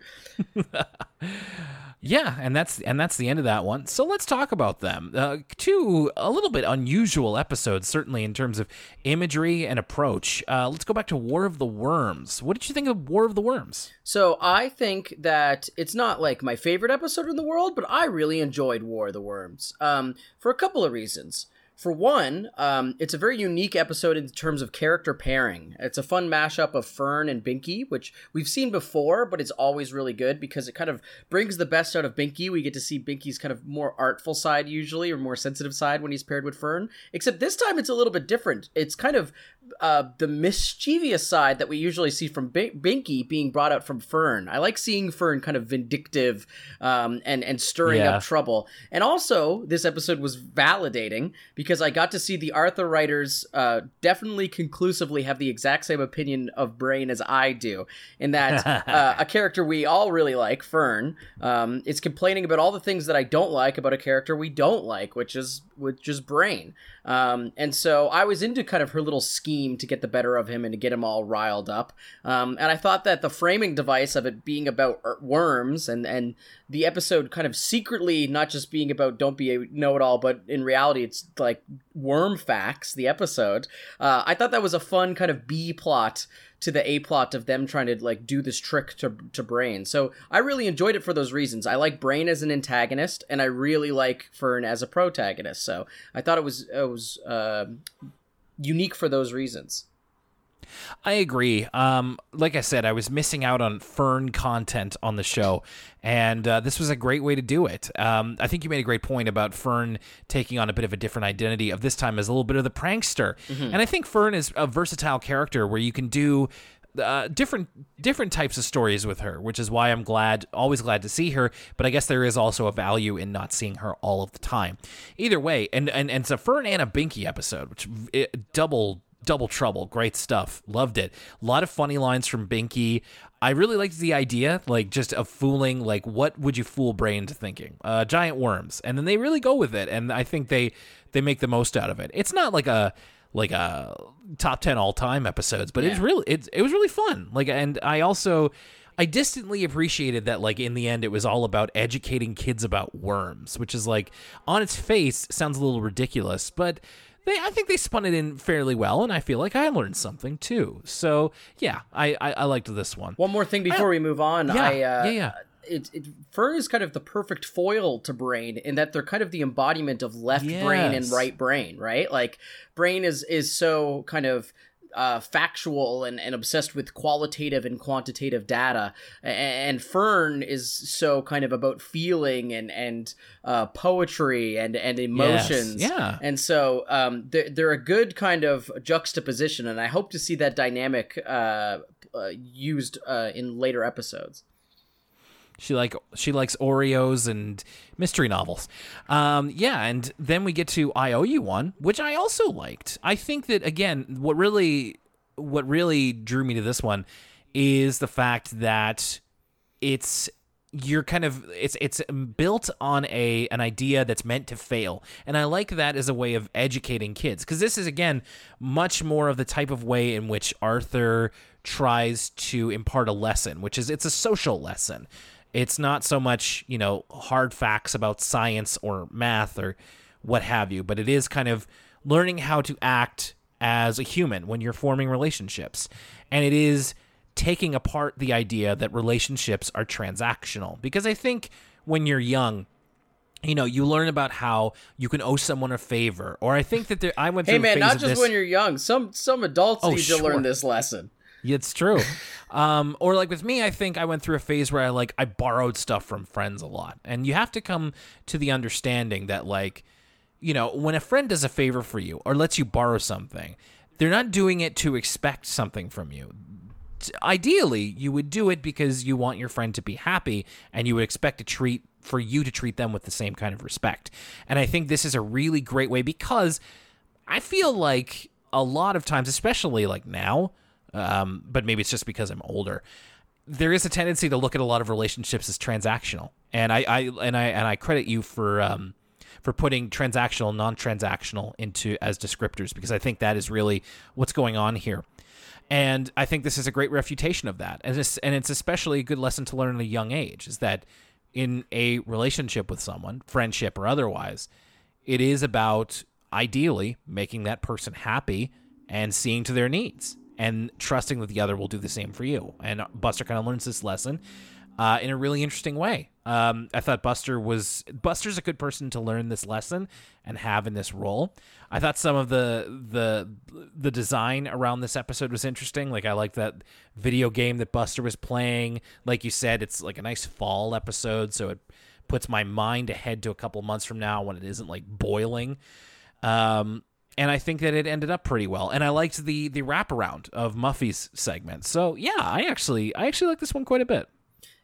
yeah, and that's and that's the end of that one. So let's talk about them. Uh, two a little bit unusual episodes, certainly in terms of imagery and approach. Uh, let's go back to War of the Worms. What did you think of War of the Worms? So I think that it's not like my favorite episode in the world, but I really enjoyed War of the Worms um, for a couple of reasons. For one, um, it's a very unique episode in terms of character pairing. It's a fun mashup of Fern and Binky, which we've seen before, but it's always really good because it kind of brings the best out of Binky. We get to see Binky's kind of more artful side usually, or more sensitive side when he's paired with Fern. Except this time it's a little bit different. It's kind of uh, the mischievous side that we usually see from Binky being brought out from Fern. I like seeing Fern kind of vindictive um, and and stirring yeah. up trouble. And also, this episode was validating because I got to see the Arthur writers uh, definitely conclusively have the exact same opinion of Brain as I do. In that uh, a character we all really like, Fern, um, is complaining about all the things that I don't like about a character we don't like, which is which is Brain. Um, and so I was into kind of her little scheme to get the better of him and to get him all riled up. Um, and I thought that the framing device of it being about er, worms and, and the episode kind of secretly not just being about don't be a know it all, but in reality it's like worm facts, the episode. Uh, I thought that was a fun kind of B plot to the A plot of them trying to like do this trick to to Brain. So I really enjoyed it for those reasons. I like Brain as an antagonist, and I really like Fern as a protagonist. So I thought it was it was uh, unique for those reasons. I agree. Um, like I said, I was missing out on Fern content on the show, and uh, this was a great way to do it. Um, I think you made a great point about Fern taking on a bit of a different identity of this time as a little bit of the prankster, mm-hmm. and I think Fern is a versatile character where you can do uh, different different types of stories with her, which is why I'm glad, always glad to see her. But I guess there is also a value in not seeing her all of the time. Either way, and and, and it's a Fern and a Binky episode, which it, double double trouble, great stuff, loved it. A lot of funny lines from Binky. I really liked the idea, like just of fooling, like what would you fool Brain into thinking? Uh, giant worms, and then they really go with it, and I think they they make the most out of it. It's not like a like a top 10 all-time episodes but it's Yeah. really it, it was really fun like and i also i distantly appreciated that like in the end it was all about educating kids about worms which is like on its face sounds a little ridiculous but they i think they spun it in fairly well and i feel like i learned something too so yeah i i, I liked this one One more thing before we move on. Yeah, I, uh, yeah, yeah. It, it, Fern is kind of the perfect foil to Brain in that they're kind of the embodiment of left brain and right brain, right? Like Brain is is so kind of uh, factual and, and obsessed with qualitative and quantitative data, and Fern is so kind of about feeling and and uh, poetry and and emotions. yeah. And so um, they're, they're a good kind of juxtaposition, and I hope to see that dynamic uh, uh, used uh, in later episodes. She like she likes Oreos and mystery novels. Um, yeah, and then we get to I owe you one, which I also liked. I think that again, what really what really drew me to this one is the fact that it's you're kind of it's it's built on a an idea that's meant to fail and i like that as a way of educating kids because this is again much more of the type of way in which arthur tries to impart a lesson which is it's a social lesson it's not so much you know hard facts about science or math or what have you but it is kind of learning how to act as a human when you're forming relationships and it is taking apart the idea that relationships are transactional because I think when you're young you know you learn about how you can owe someone a favor or I think that there I went through Hey a man, not just this- when you're young. Some some adults Oh, need sure. to learn this lesson. It's true. um, or like with me, I think I went through a phase where I like I borrowed stuff from friends a lot, and you have to come to the understanding that like, you know, when a friend does a favor for you or lets you borrow something, they're not doing it to expect something from you. Ideally, you would do it because you want your friend to be happy, and you would expect to treat for you to treat them with the same kind of respect. And I think this is a really great way because I feel like a lot of times, especially like now, um, but maybe it's just because I'm older. There is a tendency to look at a lot of relationships as transactional, and I, I and I and I credit you for um, for putting transactional, non-transactional into as descriptors because I think that is really what's going on here. And I think this is a great refutation of that, and it's and it's especially a good lesson to learn at a young age is that in a relationship with someone, friendship or otherwise, it is about ideally making that person happy and seeing to their needs and trusting that the other will do the same for you. And Buster kind of learns this lesson uh, in a really interesting way. Um, I thought Buster was Buster's a good person to learn this lesson and have in this role. I thought some of the the the design around this episode was interesting. Like I like that video game that Buster was playing. Like you said, it's like a nice fall episode, so it puts my mind ahead to a couple months from now when it isn't like boiling. Um, and I think that it ended up pretty well. And I liked the the wraparound of Muffy's segment. So yeah, I actually I actually like this one quite a bit.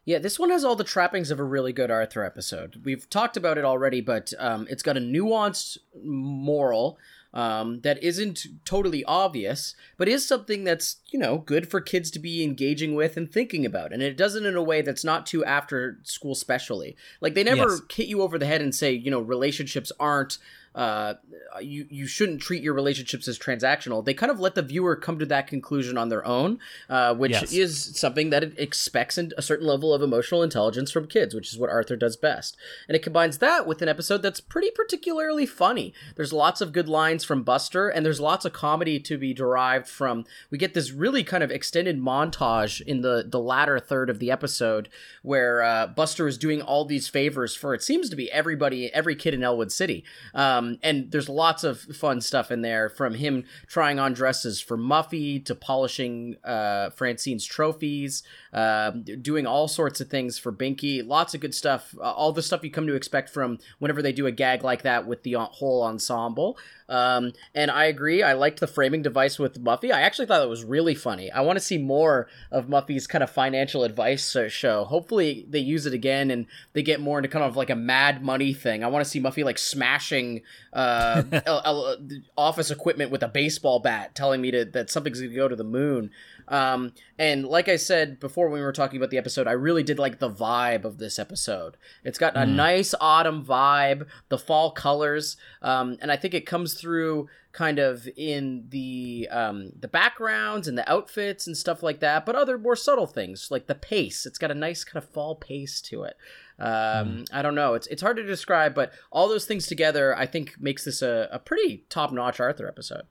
Yeah, this one has all the trappings of a really good Arthur episode. We've talked about it already, but um, it's got a nuanced moral um, that isn't totally obvious, but is something that's, you know, good for kids to be engaging with and thinking about. And it does it in a way that's not too after school specially. Like, they never Yes. hit you over the head and say, you know, relationships aren't. Uh, you you shouldn't treat your relationships as transactional. They kind of let the viewer come to that conclusion on their own, uh, which Yes. is something that it expects a certain level of emotional intelligence from kids, which is what Arthur does best. And it combines that with an episode that's pretty particularly funny. There's lots of good lines from Buster, and there's lots of comedy to be derived from. We get this really kind of extended montage in the the latter third of the episode where uh, Buster is doing all these favors for it seems to be everybody, every kid in Elwood City. Um, and there's lots of fun stuff in there from him trying on dresses for Muffy to polishing uh, Francine's trophies, um, doing all sorts of things for Binky. Lots of good stuff. Uh, all the stuff you come to expect from whenever they do a gag like that with the uh, whole ensemble. Um, and I agree. I liked the framing device with Muffy. I actually thought it was really funny. I want to see more of Muffy's kind of financial advice uh, show. Hopefully, they use it again and they get more into kind of like a mad money thing. I want to see Muffy like smashing uh, office equipment with a baseball bat, telling me to that something's going to go to the moon. Um, and like I said before when we were talking about the episode, I really did like the vibe of this episode. It's got a mm. nice autumn vibe, the fall colors, um, and I think it comes through kind of in the um, the backgrounds and the outfits and stuff like that, but other more subtle things like the pace. It's got a nice kind of fall pace to it. Um, mm. I don't know. It's it's hard to describe, but all those things together, I think, makes this a, a pretty top notch Arthur episode.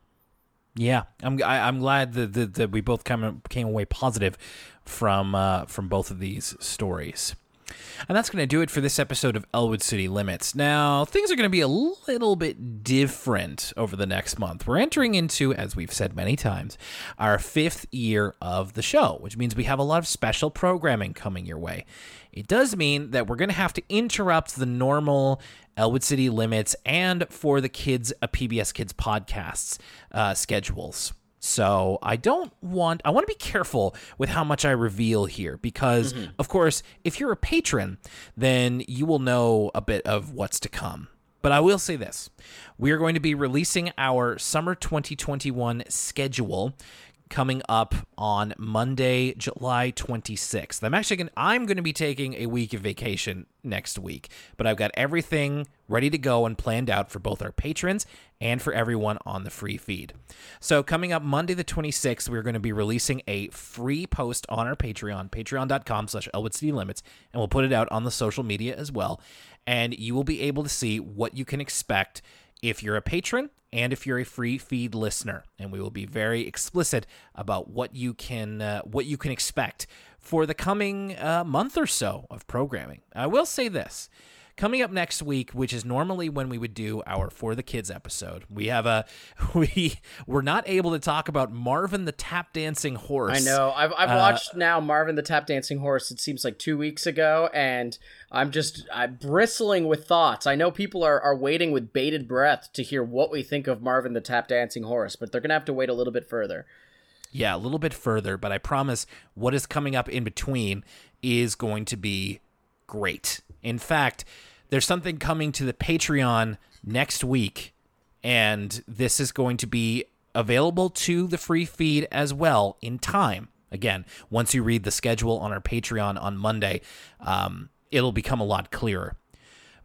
Yeah, I'm I, am i am glad that, that, that we both came came away positive from uh, from both of these stories. And that's going to do it for this episode of Elwood City Limits. Now, things are going to be a little bit different over the next month. We're entering into, as we've said many times, our fifth year of the show, which means we have a lot of special programming coming your way. It does mean that we're going to have to interrupt the normal Elwood City Limits and for the kids, a PBS Kids podcasts uh, schedules. So I don't want I want to be careful with how much I reveal here because mm-hmm. of course, if you're a patron, then you will know a bit of what's to come. But I will say this. We are going to be releasing our summer 2021 schedule coming up on Monday, July 26th. I'm actually going I'm going to be taking a week of vacation next week, but I've got everything ready to go and planned out for both our patrons and for everyone on the free feed. So coming up Monday the 26th, we're going to be releasing a free post on our Patreon, patreon.com slash Limits, and we'll put it out on the social media as well. And you will be able to see what you can expect if you're a patron and if you're a free feed listener. And we will be very explicit about what you can uh, what you can expect for the coming uh, month or so of programming. I will say this coming up next week which is normally when we would do our for the kids episode we have a we we're not able to talk about marvin the tap dancing horse. I know. I've, I've uh, watched now marvin the tap dancing horse it seems like two weeks ago and i'm just i'm bristling with thoughts. I know people are, are waiting with bated breath to hear what we think of marvin the tap dancing horse but they're gonna have to wait a little bit further. Yeah a little bit further but i promise what is coming up in between is going to be great. In fact there's something coming to the Patreon next week, and this is going to be available to the free feed as well in time. Again, once you read the schedule on our Patreon on Monday, um, it'll become a lot clearer.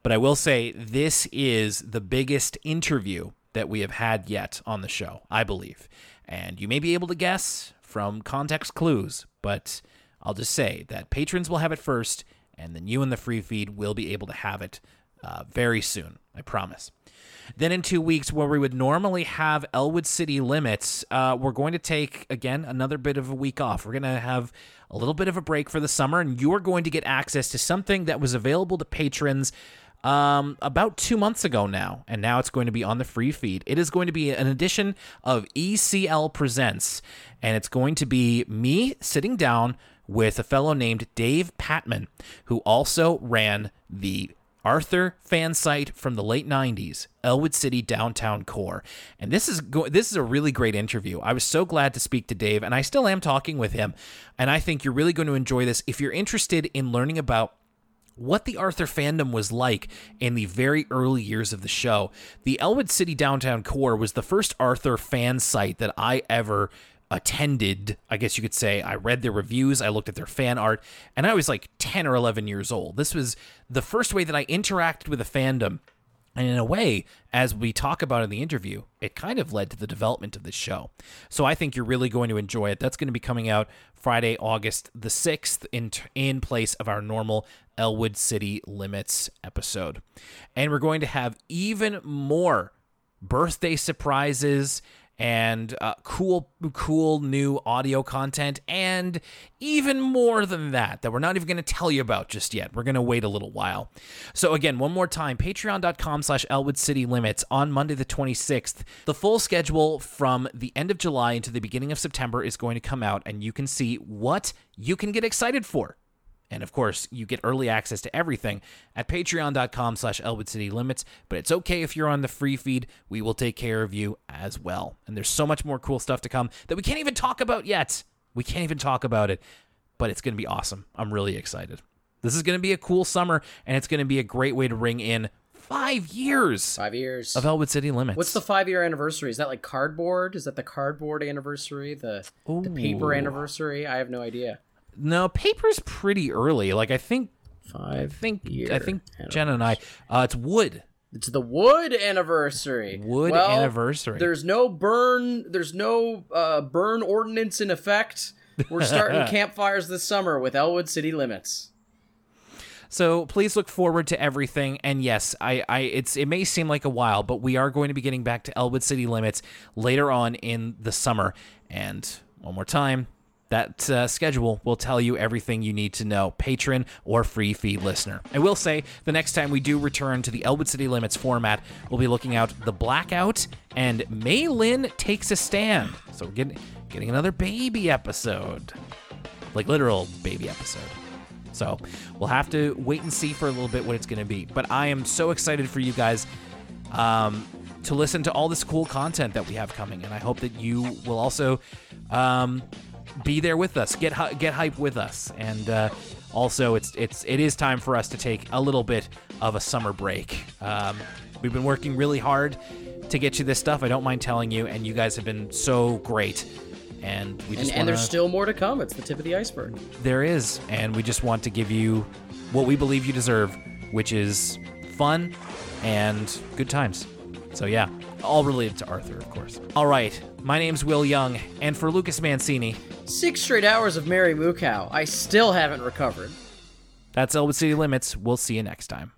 But I will say this is the biggest interview that we have had yet on the show, I believe. And you may be able to guess from context clues, but I'll just say that patrons will have it first, and then you and the free feed will be able to have it uh, very soon. I promise. Then in two weeks, where we would normally have Elwood City limits, uh, we're going to take again another bit of a week off. We're going to have a little bit of a break for the summer, and you're going to get access to something that was available to patrons um, about two months ago now, and now it's going to be on the free feed. It is going to be an edition of ECL Presents, and it's going to be me sitting down with a fellow named Dave Patman, who also ran the Arthur fan site from the late 90s, Elwood City Downtown Core. And this is go- this is a really great interview. I was so glad to speak to Dave and I still am talking with him. And I think you're really going to enjoy this if you're interested in learning about what the Arthur fandom was like in the very early years of the show. The Elwood City Downtown Core was the first Arthur fan site that I ever attended, I guess you could say. I read their reviews, I looked at their fan art, and I was like 10 or 11 years old. This was the first way that I interacted with a fandom. And in a way, as we talk about in the interview, it kind of led to the development of this show. So I think you're really going to enjoy it. That's going to be coming out Friday, August the 6th, in, in place of our normal Elwood City Limits episode. And we're going to have even more birthday surprises and uh, cool, cool new audio content, and even more than that, that we're not even going to tell you about just yet. We're going to wait a little while. So again, one more time, patreon.com slash Elwood City Limits on Monday the 26th. The full schedule from the end of July into the beginning of September is going to come out, and you can see what you can get excited for and of course, you get early access to everything at patreon.com slash Elwood City Limits. But it's okay if you're on the free feed. We will take care of you as well. And there's so much more cool stuff to come that we can't even talk about yet. We can't even talk about it, but it's going to be awesome. I'm really excited. This is going to be a cool summer, and it's going to be a great way to ring in Five years Five years. of Elwood City Limits. What's the five year anniversary? Is that like cardboard? Is that the cardboard anniversary? The the paper anniversary? I have no idea. No, paper's pretty early. Like I think Five. I think I think Jen and I uh it's wood. It's the wood anniversary. Wood Well, anniversary. There's no burn. There's no uh, burn ordinance in effect. We're starting campfires this summer with Elwood City Limits. So please look forward to everything. And yes, I, I it's it may seem like a while, but we are going to be getting back to Elwood City Limits later on in the summer. And one more time, that uh, schedule will tell you everything you need to know, patron or free feed listener. I will say the next time we do return to the Elwood City Limits format, we'll be looking out the Blackout and Mei Lin takes a stand. So we're getting getting another baby episode, like literal baby episode. So we'll have to wait and see for a little bit what it's going to be. But I am so excited for you guys um, to listen to all this cool content that we have coming, and I hope that you will also um, be there with us, get get hype with us, and uh, also it's it's it is time for us to take a little bit of a summer break. Um, we've been working really hard to get you this stuff. I don't mind telling you, and you guys have been so great. And we just And, and there's still more to come. It's the tip of the iceberg. there is, and we just want to give you what we believe you deserve, which is fun and good times. So yeah, all related to Arthur, of course. All right, my name's Will Young, and for Lucas Mancini, Six straight hours of Mary Moo Cow. I still haven't recovered. that's Elwood City Limits. We'll see you next time.